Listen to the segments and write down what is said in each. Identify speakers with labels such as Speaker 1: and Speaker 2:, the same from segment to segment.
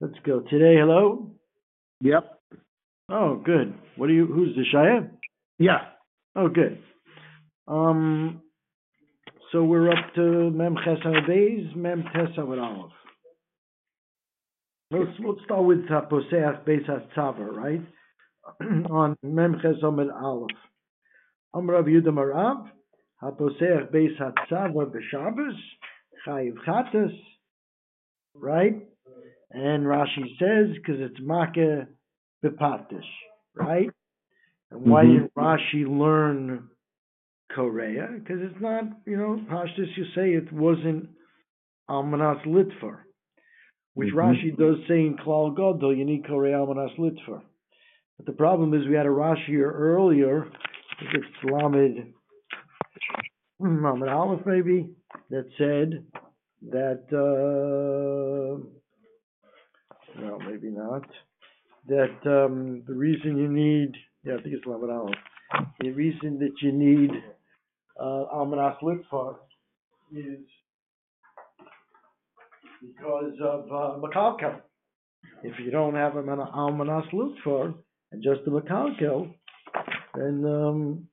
Speaker 1: Let's go. Today, hello?
Speaker 2: Yep.
Speaker 1: Oh, good. What are you, who's the Shia?
Speaker 2: Yeah.
Speaker 1: Oh, good. Um, so we're up to Mem Ches Beis, Mem Tes Aleph. Let's, let's start with uh, Poseach Beis HaTzava, right? On Mem Ches Aleph. Amr Rav Yudah Marav, HaPoseach Beis HaTzava B'Shabbos, Chayiv Chatas, right? And Rashi says, because it's Makkah Bepatish, right? And why
Speaker 2: Mhm.
Speaker 1: did Rashi learn Korea? Because it's not, you know, Pashtus, you say it wasn't Almanas Litfer, which
Speaker 2: Mhm.
Speaker 1: Rashi does say in Klal Gadol, you need Korea Almanas Litfer. But the problem is we had a Rashi here earlier, I think it's Lamed, Lamed Aleph maybe, that said that, uh, well, maybe not, that um, the reason you need, yeah, I think it's Lamed Aleph, the reason that you need uh, Almanas Litfar is because of uh, Makalkel. If you don't have an Almanas Litfar and just the Makalkel, then um,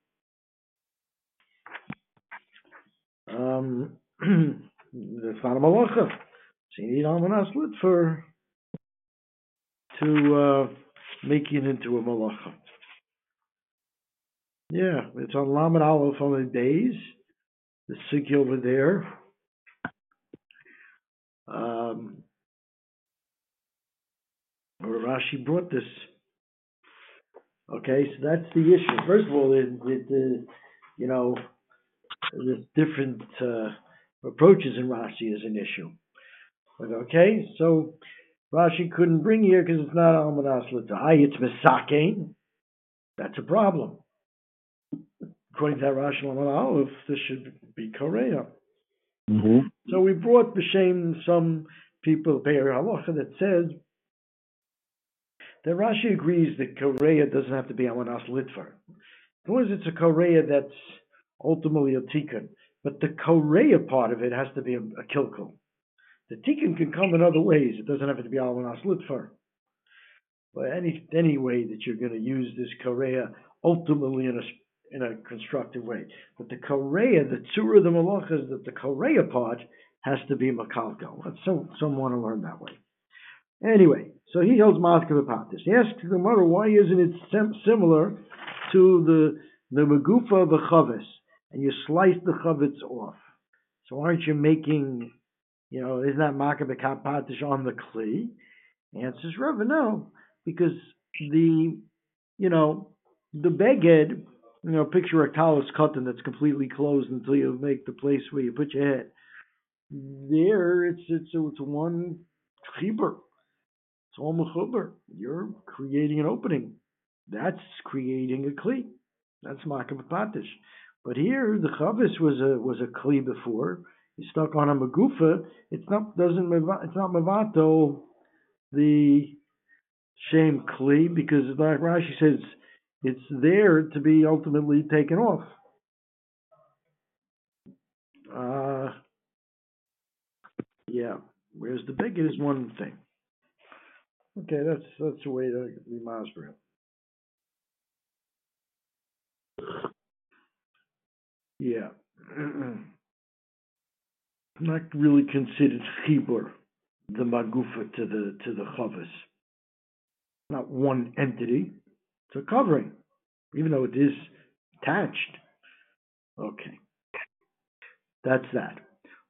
Speaker 1: um, it's not a malacha. So you need Almanas Litfar to uh, make it into a malacha. Yeah, it's on Lamed Aleph on the days. The sikh over there. Um, Rashi brought this. Okay, so that's the issue. First of all, the, the, the you know, there's different uh, approaches in Rashi is an issue. But okay, so Rashi couldn't bring here because it's not Almanas L'tai, it's Misakein. That's a problem. According to that Rashi Aleph, this should be Korea.
Speaker 2: Mm-hmm.
Speaker 1: So we brought b'shem some people Be'er Halacha that says that Rashi agrees that Korea doesn't have to be Amanas Litvar. As long as it's a Korea that's ultimately a tikkun, but the Korea part of it has to be a, a kilkul. The tikkun can come in other ways. It doesn't have to be Amanas Litvar. But any any way that you're going to use this Korea ultimately in a in a constructive way. But the Korea, the Tzura, the Malacha is that the Korea part has to be Makalko. Let's some want to learn that way. Anyway, so he holds Maska Patis. He asks the mother, why isn't it sim- similar to the the Magufa of the Chavis? And you slice the Chavis off. So aren't you making, you know, isn't that Patish on the Kli? Answers Rava, no, because the, you know, the Beged, you know, picture a talus cotton that's completely closed until you make the place where you put your head. There, it's it's it's one chibur. It's all mechuber. You're creating an opening. That's creating a kli. That's makabatish. But here, the chavis was a was a kli before. You stuck on a magufa. It's not doesn't it's not mavato the shame kli because like Rashi says it's there to be ultimately taken off. Uh, yeah. Whereas the big is one thing. Okay, that's that's the way to be masber. Yeah. Not really considered chibur, the magufa to the to the chavis. Not one entity. It's a covering, even though it is attached. Okay. That's that.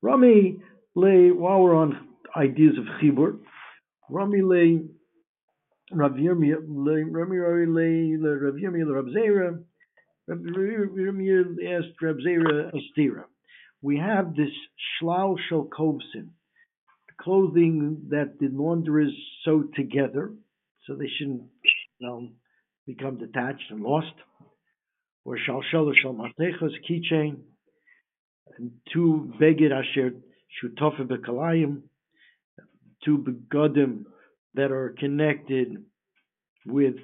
Speaker 1: Rami lay while we're on ideas of chibur, Rami lay Rav lay le Rav Yirmiyah le Rav Zera. Rav asked Rav Zera Astira. We have this shlal shel kovsin, clothing that the launderers sew together, so they shouldn't, you know, become detached and lost. Or shal shel shel matechas keychain, and two beged asher shutafa bekalayim, two begodim that are connected with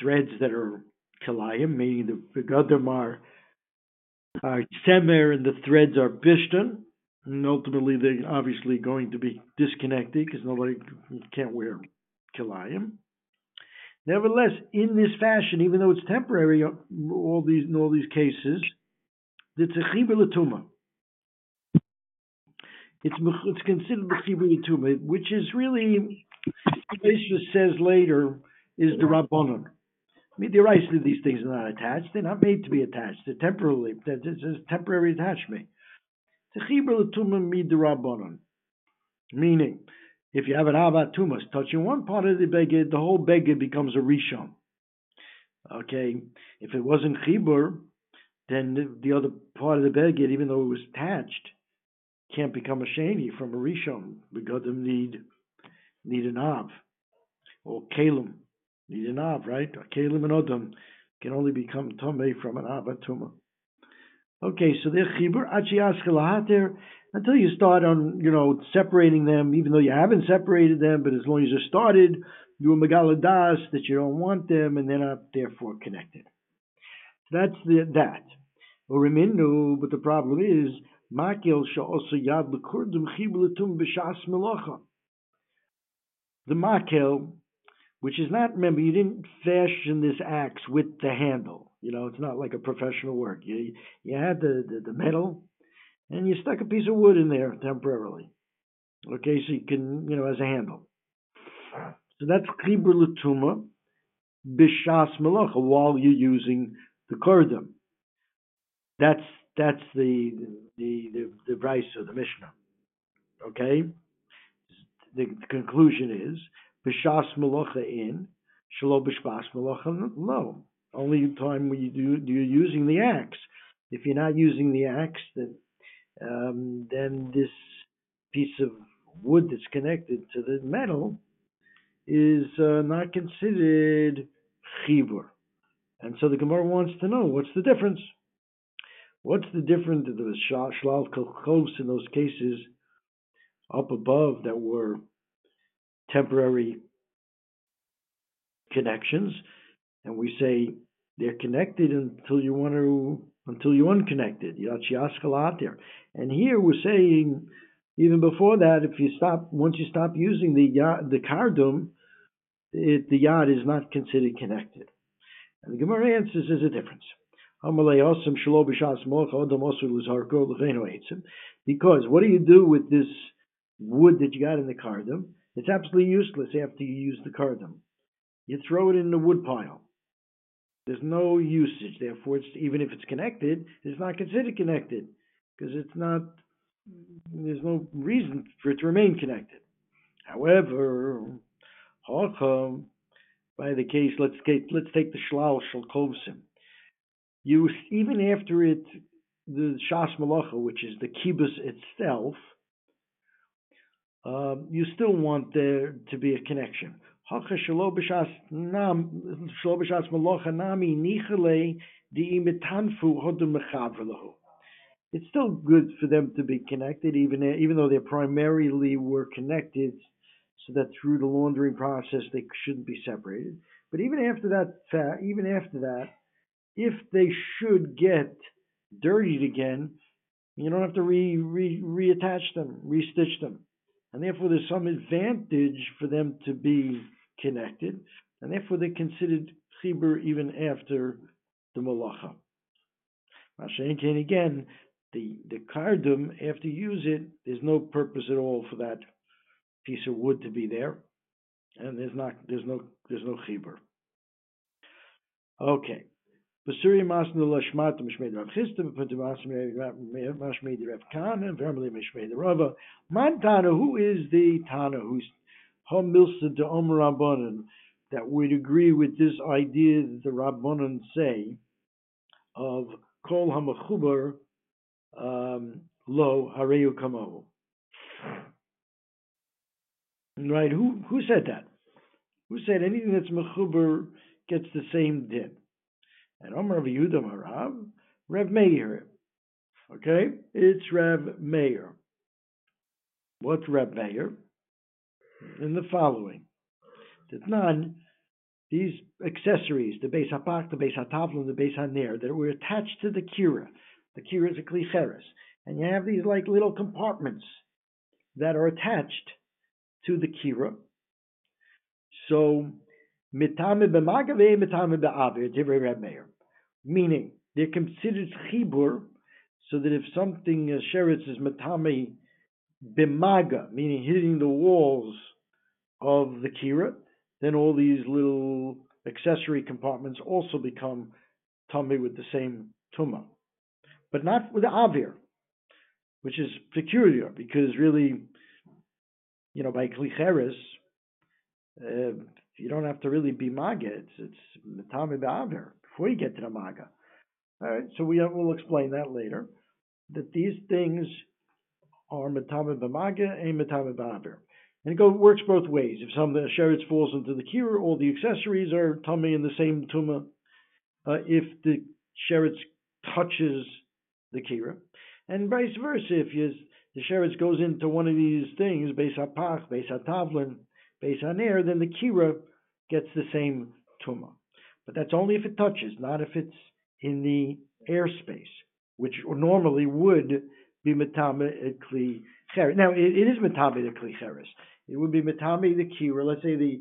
Speaker 1: threads that are kalayim, meaning the begodim are Uh, semer and the threads are bishtan, And ultimately, they're obviously going to be disconnected because nobody can't wear kilayim. Nevertheless, in this fashion, even though it's temporary, uh, all these in all these cases, it's a chibur It's it's considered the chibur which is really, Yeshua says later, is the rabbanon. I mean, the rights to these things are not attached; they're not made to be attached. They're temporarily. It's a temporary attachment. Meaning, if you have an avat tumas touching one part of the beged, the whole beged becomes a rishon. Okay, if it wasn't chibur, then the, the, other part of the beged, even though it was attached, can't become a sheni from a rishon. because them need need an av or kalim need an av, right? Kalim and odom can only become tomei from an avat tumah. Okay, so they're chibur achi until you start on you know separating them, even though you haven't separated them, but as long as you started, you are megaladas that you don't want them, and they're not therefore connected. So that's the that. Uriminu, but the problem is makil also yad lekurdum chibulatum b'shas melacha. The makil, which is not remember you didn't fashion this axe with the handle. You know, it's not like a professional work. You you had the, the, the metal, and you stuck a piece of wood in there temporarily. Okay, so you can you know as a handle. So that's chibur l'tuma b'shas melacha while you're using the kordam. That's that's the the the, the Bryce of the Mishnah. Okay, the, the conclusion is b'shas melacha in, shalo b'shvas melacha no only time when you do you're using the axe. If you're not using the axe, then um, then this piece of wood that's connected to the metal is uh, not considered chibur. And so the Gemara wants to know what's the difference. What's the difference of the shlal kolchos in those cases up above that were temporary connections, and we say they're connected until you want to until you unconnect it. there. And here we're saying even before that, if you stop once you stop using the the kardum, it, the yad is not considered connected. And the Gemara answers there's a difference. Because what do you do with this wood that you got in the kardum? It's absolutely useless after you use the kardum. You throw it in the wood pile. There's no usage. Therefore, even if it's connected, it's not considered connected because it's not. There's no reason for it to remain connected. However, by the case, let's take let's take the shlal shalkovsim. You even after it, the shas malacha, which is the kibbutz itself, uh, you still want there to be a connection. It's still good for them to be connected, even even though they primarily were connected, so that through the laundering process they shouldn't be separated. But even after that, even after that, if they should get dirtied again, you don't have to re, re reattach them, restitch them, and therefore there's some advantage for them to be connected, and therefore they're considered chibur even after the malacha. Mashenkin again, the the kardum after you use it, there's no purpose at all for that piece of wood to be there, and there's not there's no there's no chibur. Okay. Basuri Rav mashmei Rav and Rava. Man Tana, who is the Tana who's Hamilsa de Om Rabbanan that would agree with this idea that the Rabbanan say of Kol Hamachubar um, Lo Hareu Kamo. Right? Who who said that? Who said anything that's mechuber gets the same din? And Omar of Yehuda Marav, Rev Meir. Okay, it's Rev Meir. What's Rev Meir? in the following. That none, these accessories, the Beis HaPak, the Beis HaTavla, the Beis HaNer, that were attached to the Kira. The Kira is a Klicheres. and you have these like little compartments that are attached to the kira. So mitame b'magav mitame b'avir divrei Reb Meir, meaning they're considered chibur, so that if something uh, sheretz is mitame b'maga, meaning hitting the walls of the kira, then all these little accessory compartments also become tummy with the same tuma, but not with the avir, which is peculiar because really, you know, by klicheres, uh, you don't have to really be maga. It's it's mitame ba'avir before you get to the maga. All right, so we will explain that later. That these things are mitame b'maga and mitame ba'avir. And it go, works both ways. If some of the sheretz falls into the kira, all the accessories are tummy in the same tuma. Uh, if the sheretz touches the kira, and vice versa, if you, the sheretz goes into one of these things, beis hapach, beis hatavlin, beis haner, then the kira gets the same tuma. But that's only if it touches, not if it's in the airspace, which normally would be metame kli cheres. Now it, it is metame the kli cheres. It would be metame the kira. Let's say the,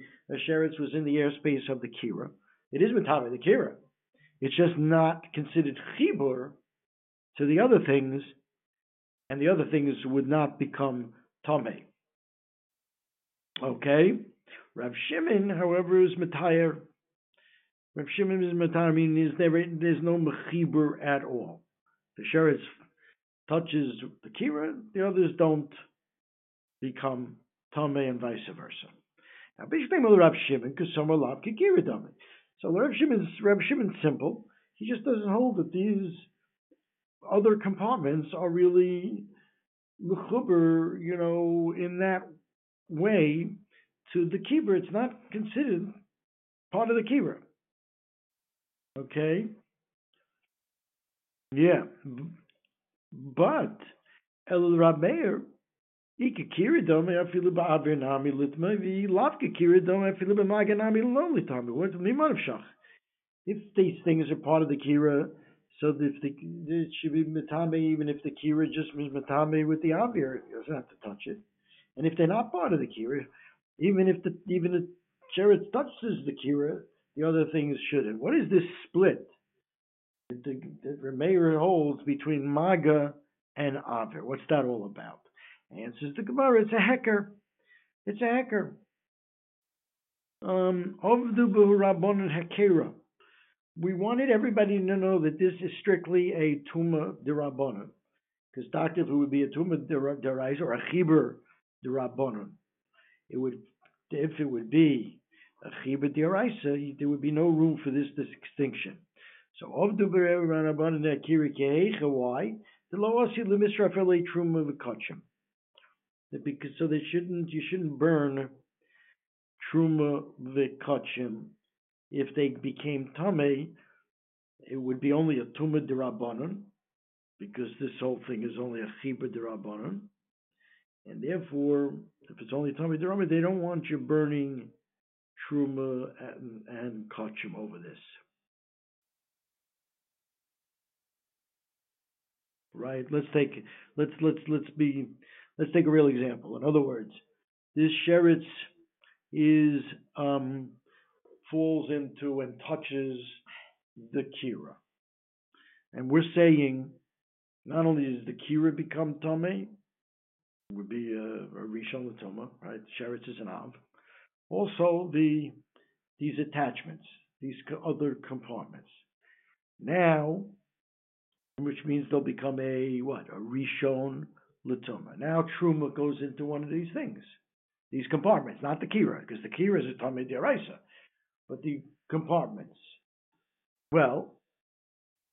Speaker 1: sheretz was in the airspace of the kira. It is metame the kira. It's just not considered chibur to the other things, and the other things would not become tame. Okay, Rav Shimon, however, is metayer. Rav Shimon is metayer, meaning there's, no mechibur at all. The sheretz touches the kira, the others don't become tame and vice versa. Now, basically, Rav Shimon, because some are lav kikira tame. So Rav Shimon's Rav Shimon's simple. He just doesn't hold that these other compartments are really mechuber, you know, in that way to the kira. It's not considered part of the kira. Okay. Yeah, but El Rameir? If these things are part of the kira, so if the it should be matame even if the kira just means matame with the avir, it doesn't have to touch it. And if they're not part of the kira, even if the even if sheretz touches the kira, the other things shouldn't. What is this split that the, that holds between maga and aver? What's that all about? Answers the Gemara. It's a hecker. It's a hecker. Um, we wanted everybody to know that this is strictly a tuma derabbanon, because doctor, who would be a tuma derais or a chiber derabbanon, it would, if it would be a chiber deraisa, there would be no room for this distinction. So of the derabbanon akira why the lo asi lemisrafele truma v'kachim because so they shouldn't you shouldn't burn truma v'kachim if they became tame. It would be only a tuma derabanan because this whole thing is only a chiba derabanan, and therefore, if it's only tame derabanan, they don't want you burning truma and, and kachim over this. Right? Let's take let's let's let's be Let's take a real example. In other words, this sheretz is um, falls into and touches the kira, and we're saying not only does the kira become tame, would be a, a rishon latoma, right? Sheretz is an av. Also, the these attachments, these other compartments. Now, which means they'll become a what? A rishon Latuma. Now Truma goes into one of these things, these compartments, not the Kira, because the Kira is a Tamid Deraisa, but the compartments. Well,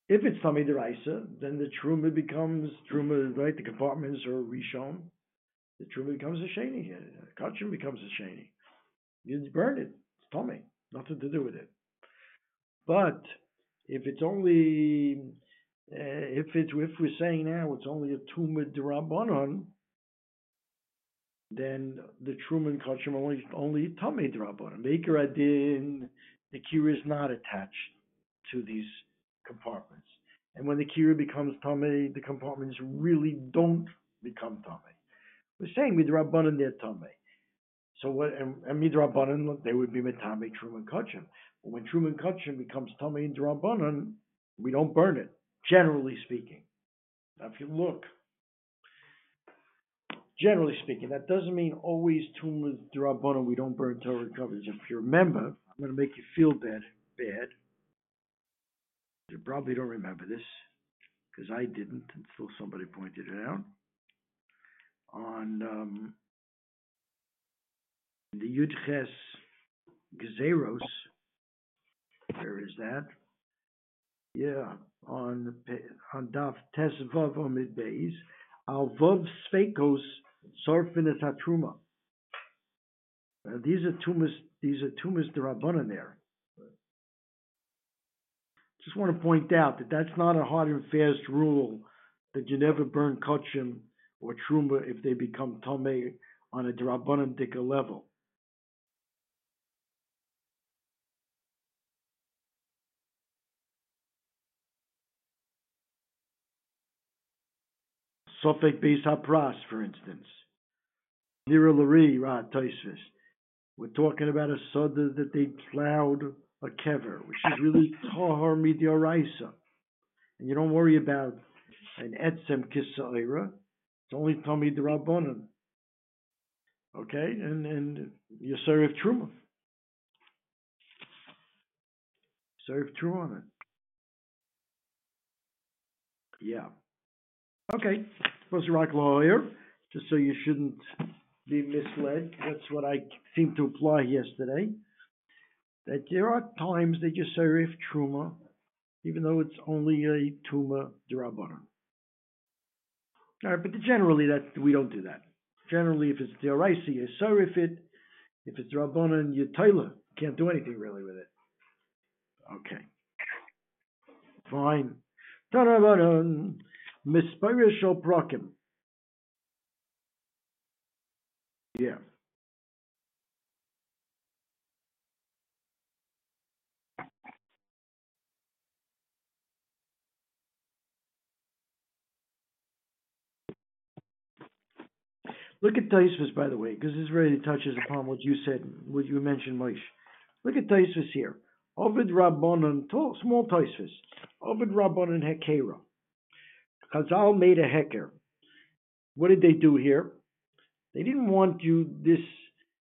Speaker 1: if it's Tamid Deraisa, then the Truma becomes Truma, right? The compartments are Rishon. The Truma becomes a Sheni. Kachim becomes a Sheni. You burn it. It's Tommy. Nothing to do with it. But if it's only uh, if it's if we're saying now it's only a tumah derabanan, then the Truman kachim only only tamei derabanan. Maker adin, the kira is not attached to these compartments. And when the kira becomes tame, the compartments really don't become tame. We're saying midrabanan they're tame. So what? And, and midrabanan they would be metame truman kachim. But when truman kachim becomes tame in drabanan, we don't burn it. Generally speaking. Now, if you look, generally speaking, that doesn't mean always tumas drabanan we don't burn Torah coverage. If you remember, I'm going to make you feel bad. Bad. You probably don't remember this because I didn't until somebody pointed it out. On um, the Yudches Gezeros, where is that? Yeah, on on Daf Tes Vav Omid Beis, Al Vav Sveikos Sorfin et Hatruma. Uh, these are tumas. These are tumas derabanan there. Just want to point out that that's not a hard and fast rule that you never burn kachim or truma if they become tame on a drabanan dika level. Sofek Beis for instance. Nira Lari, Ra Taisvis. We're talking about a soda that they plowed a kever, which is really tahar midioraisa. And you don't worry about an etzem kisaira. It's only tamid rabbanon. Okay, and and you truma. Serve truma on it. Yeah. Okay, Professor Rock lawyer, just so you shouldn't be misled. That's what I seemed to apply yesterday. That there are times that you serve truma, even though it's only a tuma derabanan. All right, but generally that we don't do that. Generally, if it's deraisa, you serve it. If it's derabanan, you tailor. You can't do anything really with it. Okay, fine. Derabanan. Mispirish. Yeah. Look at Taisvis, by the way, because this really touches upon what you said, what you mentioned, Moshe. Look at Taisvis here. Ovid Rabbanon, small Taisvis. Ovid Rabbanon Hekera. Chazal made a hecker. What did they do here? They didn't want you this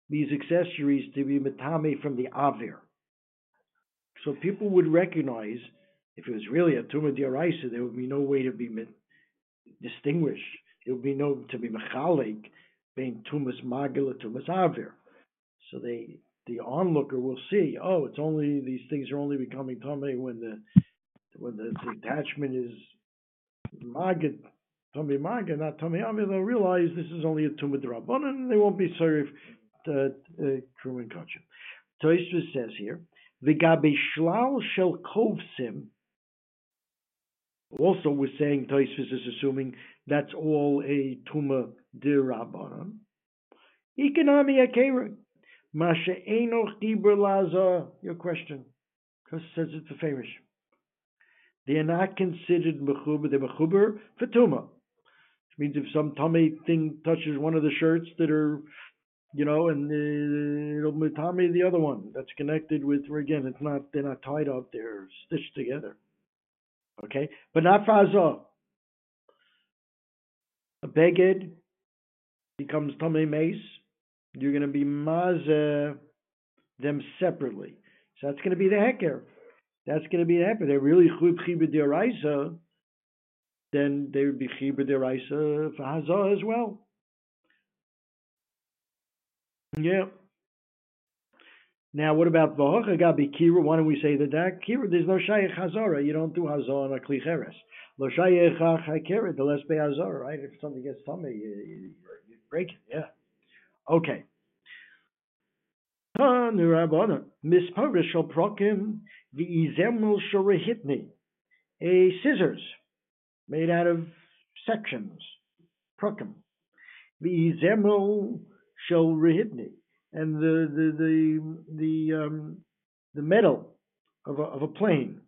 Speaker 1: these accessories to be matame from the avir. So people would recognize if it was really a tuma diaraisa, there would be no way to be distinguished. There would be known to be mechalik being tumas magil or tumas avir. So they the onlooker will see, oh, it's only these things are only becoming tame when the when the, the attachment is Magid, Tommy Magid, not Tommy Amir, they'll realize this is only a Tumah Rabbanan and they won't be uh, uh, Truman Kachim. Toysvis says here, Vigabe Shlal Shel Kovsim. Also, we're saying Toysvis is assuming that's all a Tuma Dirabbanan. Economy Akera. Masha Enoch. Your question. Because it says it's a famous. They are not considered mechuber. They're mechuber for tuma. Which means if some tummy thing touches one of the shirts that are, you know, and uh, it'll matame the other one that's connected with. Again, it's not. They're not tied up. They're stitched together. Okay, but not faza. A beged becomes tummy mace. You're going to be maze them separately. So that's going to be the heker that's going to be happen. They're really chub chiba deraisa, then they would be chiba deraisa for hazah as well. Yeah. Now, what about v'hocha gabi kira? Why don't we say that that kira? There's no shayach hazara. You don't do hazah on a klicheres. Lo shayach hakira. The less be hazara, right? If something gets tummy, you, you, break it. Yeah. Okay. Misparish prokim the izemel shorehitni, a scissors made out of sections, prokim. The izemel shorehitni, and the the the the um, the metal of a, of a plane.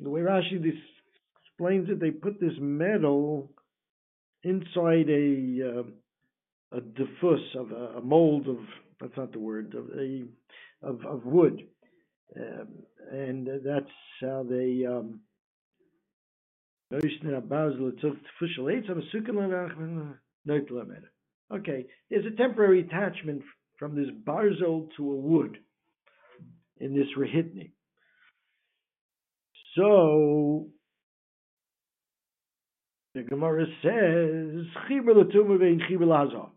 Speaker 1: The way Rashi explains it. They put this metal inside a uh, a diffus of a, a, mold of that's not the word of a of, of wood, um, and that's how they. Um, Okay, there's a temporary attachment from this barzel to a wood in this rehitni. So the Gemara says chiber l'tumah.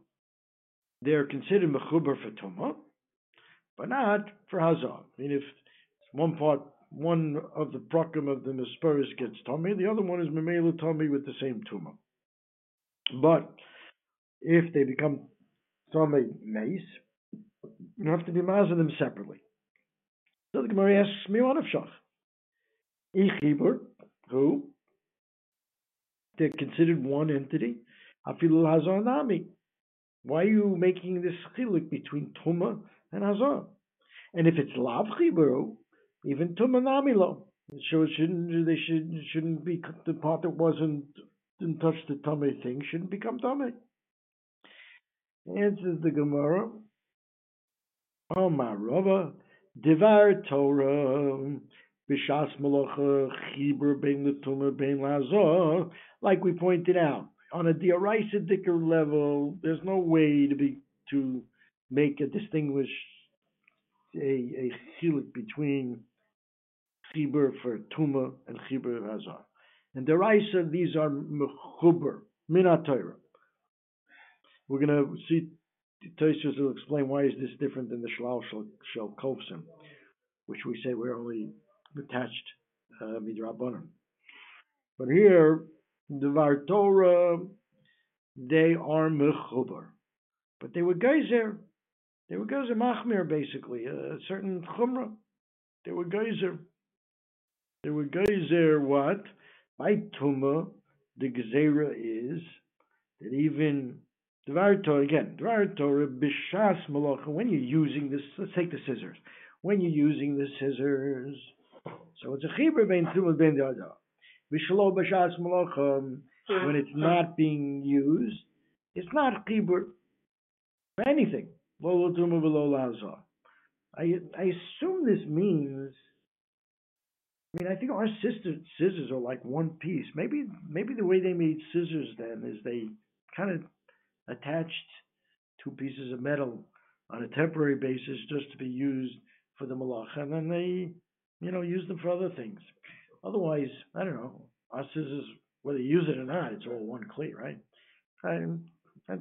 Speaker 1: They're considered mechuber for tumah, but not for hazah. I mean, if one part, one of the prokim of the misperis gets tummy, the other one is memela tummy with the same tumah. But if they become tummy mace, you have to be mazing them separately. So the Gemara asks me one of shach. Ichibur, who they're considered one entity. Afilu Hazar Nami. Why are you making this chiluk between Tuma and Hazar? And if it's Lav Chiburu, even Tuma Nami lo. So it shouldn't they should shouldn't be the part that wasn't didn't touch the tummy thing shouldn't become tummy. Answers the Gemara. Oh my Rava, Divar Torah Bishas Malacha Chibur Ben Latuma Ben Lazar, like we pointed out, on a Dioraisa Dicker level, there's no way to be to make a distinguish a a chilik between Chibur for Tuma and Chibur Hazar. And Dioraisa, these are Mechuber, Minatayra. We're going to see Tosus will explain why is this different than the Shalal Shel Kovsim, which we say we're only attached uh, midrabanan. But here, the Var Torah, they are mechubar, but they were geyser. They were geyser machmir, basically a certain chumrah. They were geyser. They were geyser what? By tuma, the gezerah is that even Dvar Torah again, Dvar Torah b'shas malacha. When you're using this, let's take the scissors. When you're using the scissors, so it's a chibur dada. Malachim, when it's not being used, it's not chibur for anything. I I assume this means. I mean, I think our sister scissors are like one piece. Maybe maybe the way they made scissors then is they kind of attached two pieces of metal on a temporary basis just to be used for the malacha, and then they you know, use them for other things. Otherwise, I don't know. Our is whether you use it or not, it's all one cleat, right? I, I,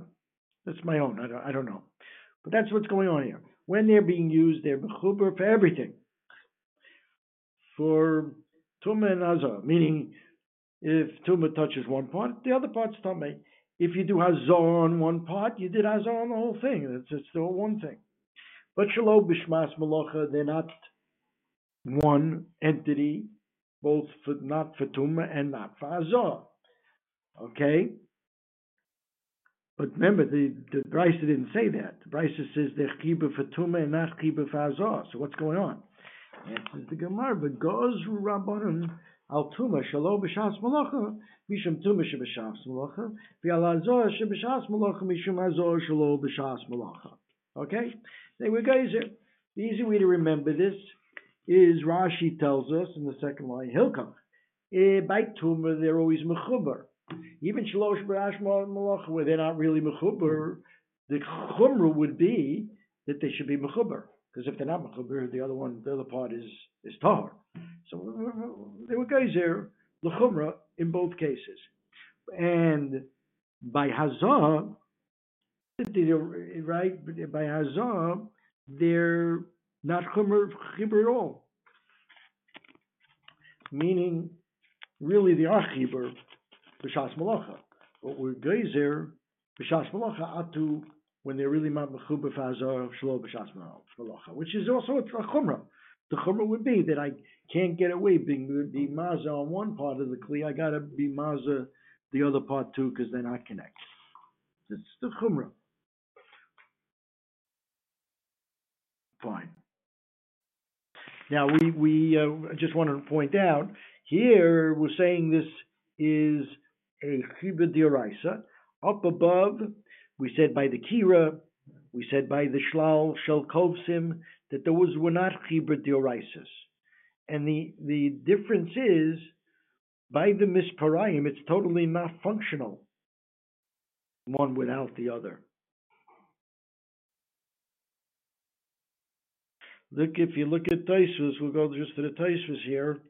Speaker 1: that's my own. I don't, I don't know. But that's what's going on here. When they're being used, they're mechuber for everything. For tuma and azah, meaning if tuma touches one part, the other part's tuma. If you do hazah on one part, you did hazah on the whole thing. It's, it's still one thing. But shalom bishmas malacha, they're not one entity, both for not for Tuma and not for Azor. Okay? But remember, the, the Brisa didn't say that. The Brisa says they're chiba for Tuma and not chiba for Azor. So what's going on? Answers the Gemara, but goes Rabbanon al Tuma shalo b'shas malacha mishum Tuma sheb'shas malacha v'al Azor sheb'shas malacha mishum Azor shalo b'shas malacha. Okay? They were guys. The easy way to remember this is Rashi tells us in the second line, Hilkach. Eh, by Tumah, they're always mechuber. Even Shalosh Barash Malach, where they're not really mechuber, the chumra would be that they should be mechuber. Because if they're not mechuber, the other one, the other part is is tahar. So there were guys there, lechumra in both cases. And by hazah, right? By hazah, they're not chumr chibur at all. Meaning, really the are chibur b'shas malacha. But we're geyser b'shas malacha atu when they're really not mechuber fazar shlo b'shas malacha, which is also a chumrah. The chumrah would be that I can't get away being be maza on one part of the kli. I gotta be maza the other part too because they're not connected. It's the chumrah. Fine. Now, we, we uh, just wanted to point out here we're saying this is a chibur dioraisa. Up above, we said by the kira, we said by the shlal shel kovsim that those were not chibur dioraisas. And the, the difference is, by the misparayim, it's totally not functional, one without the other. Look, if you look at Taisvus, we'll go just to the Taisvus here.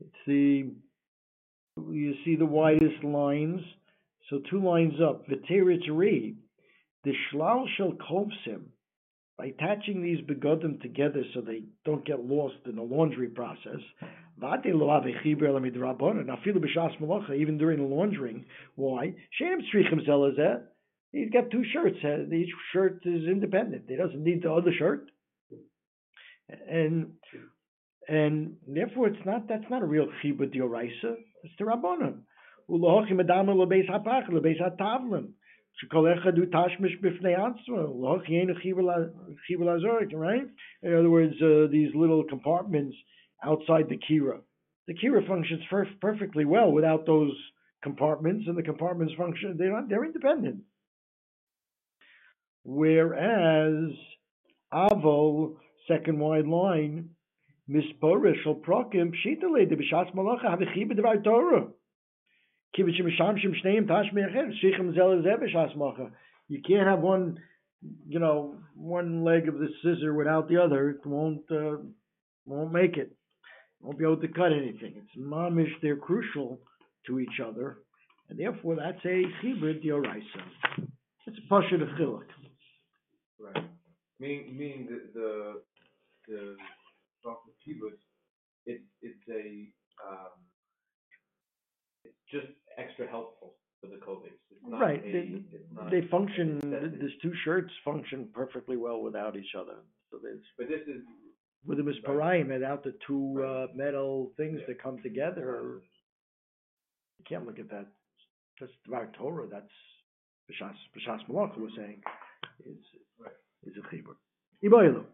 Speaker 1: It's the, you see the widest lines. So two lines up. V'teretz re, the shlal shel kovsim, by attaching these begodim together so they don't get lost in the laundry process. Even during the laundering, why? He's got two shirts. uh, Each shirt is independent. He doesn't need the other shirt, and and therefore it's not. That's not a real chibur dioraisa. It's the rabbanon Ulohachim adamu lebeis hapach lebeis hatavlim. שכל אחד הוא תשמיש בפני עצמו, לא חיינו חיבר לעזורת, right? In other words, uh, these little compartments outside the kira. The kira functions per- perfectly well without those compartments, and the compartments function, they're, not, they're independent. Whereas Avol, second wide line, Mispora shel prokim, pshitale de b'shas malacha, have a chiba devar Torah. You can't have one, you know, one leg of the scissor without the other. It won't, uh, won't make it. Won't be able to cut anything. It's mamish. They're crucial to each other, and therefore that's a chibur dioraisa. It's a pasha of chiluk.
Speaker 3: Right. Meaning, meaning the, the, the, kibbutz, it's, it's a, um, it's just extra helpful for the. It's not
Speaker 1: Right.
Speaker 3: a-
Speaker 1: They,
Speaker 3: it's not
Speaker 1: they function. These two shirts function perfectly well without each other. So there's
Speaker 3: But this is,
Speaker 1: with the misparayim without the two uh, metal things that come together. You can't look at that. That's Dvar Torah. That's B'shas B'shas Malach was saying is
Speaker 3: Right.
Speaker 1: is a chibur. Iboilu.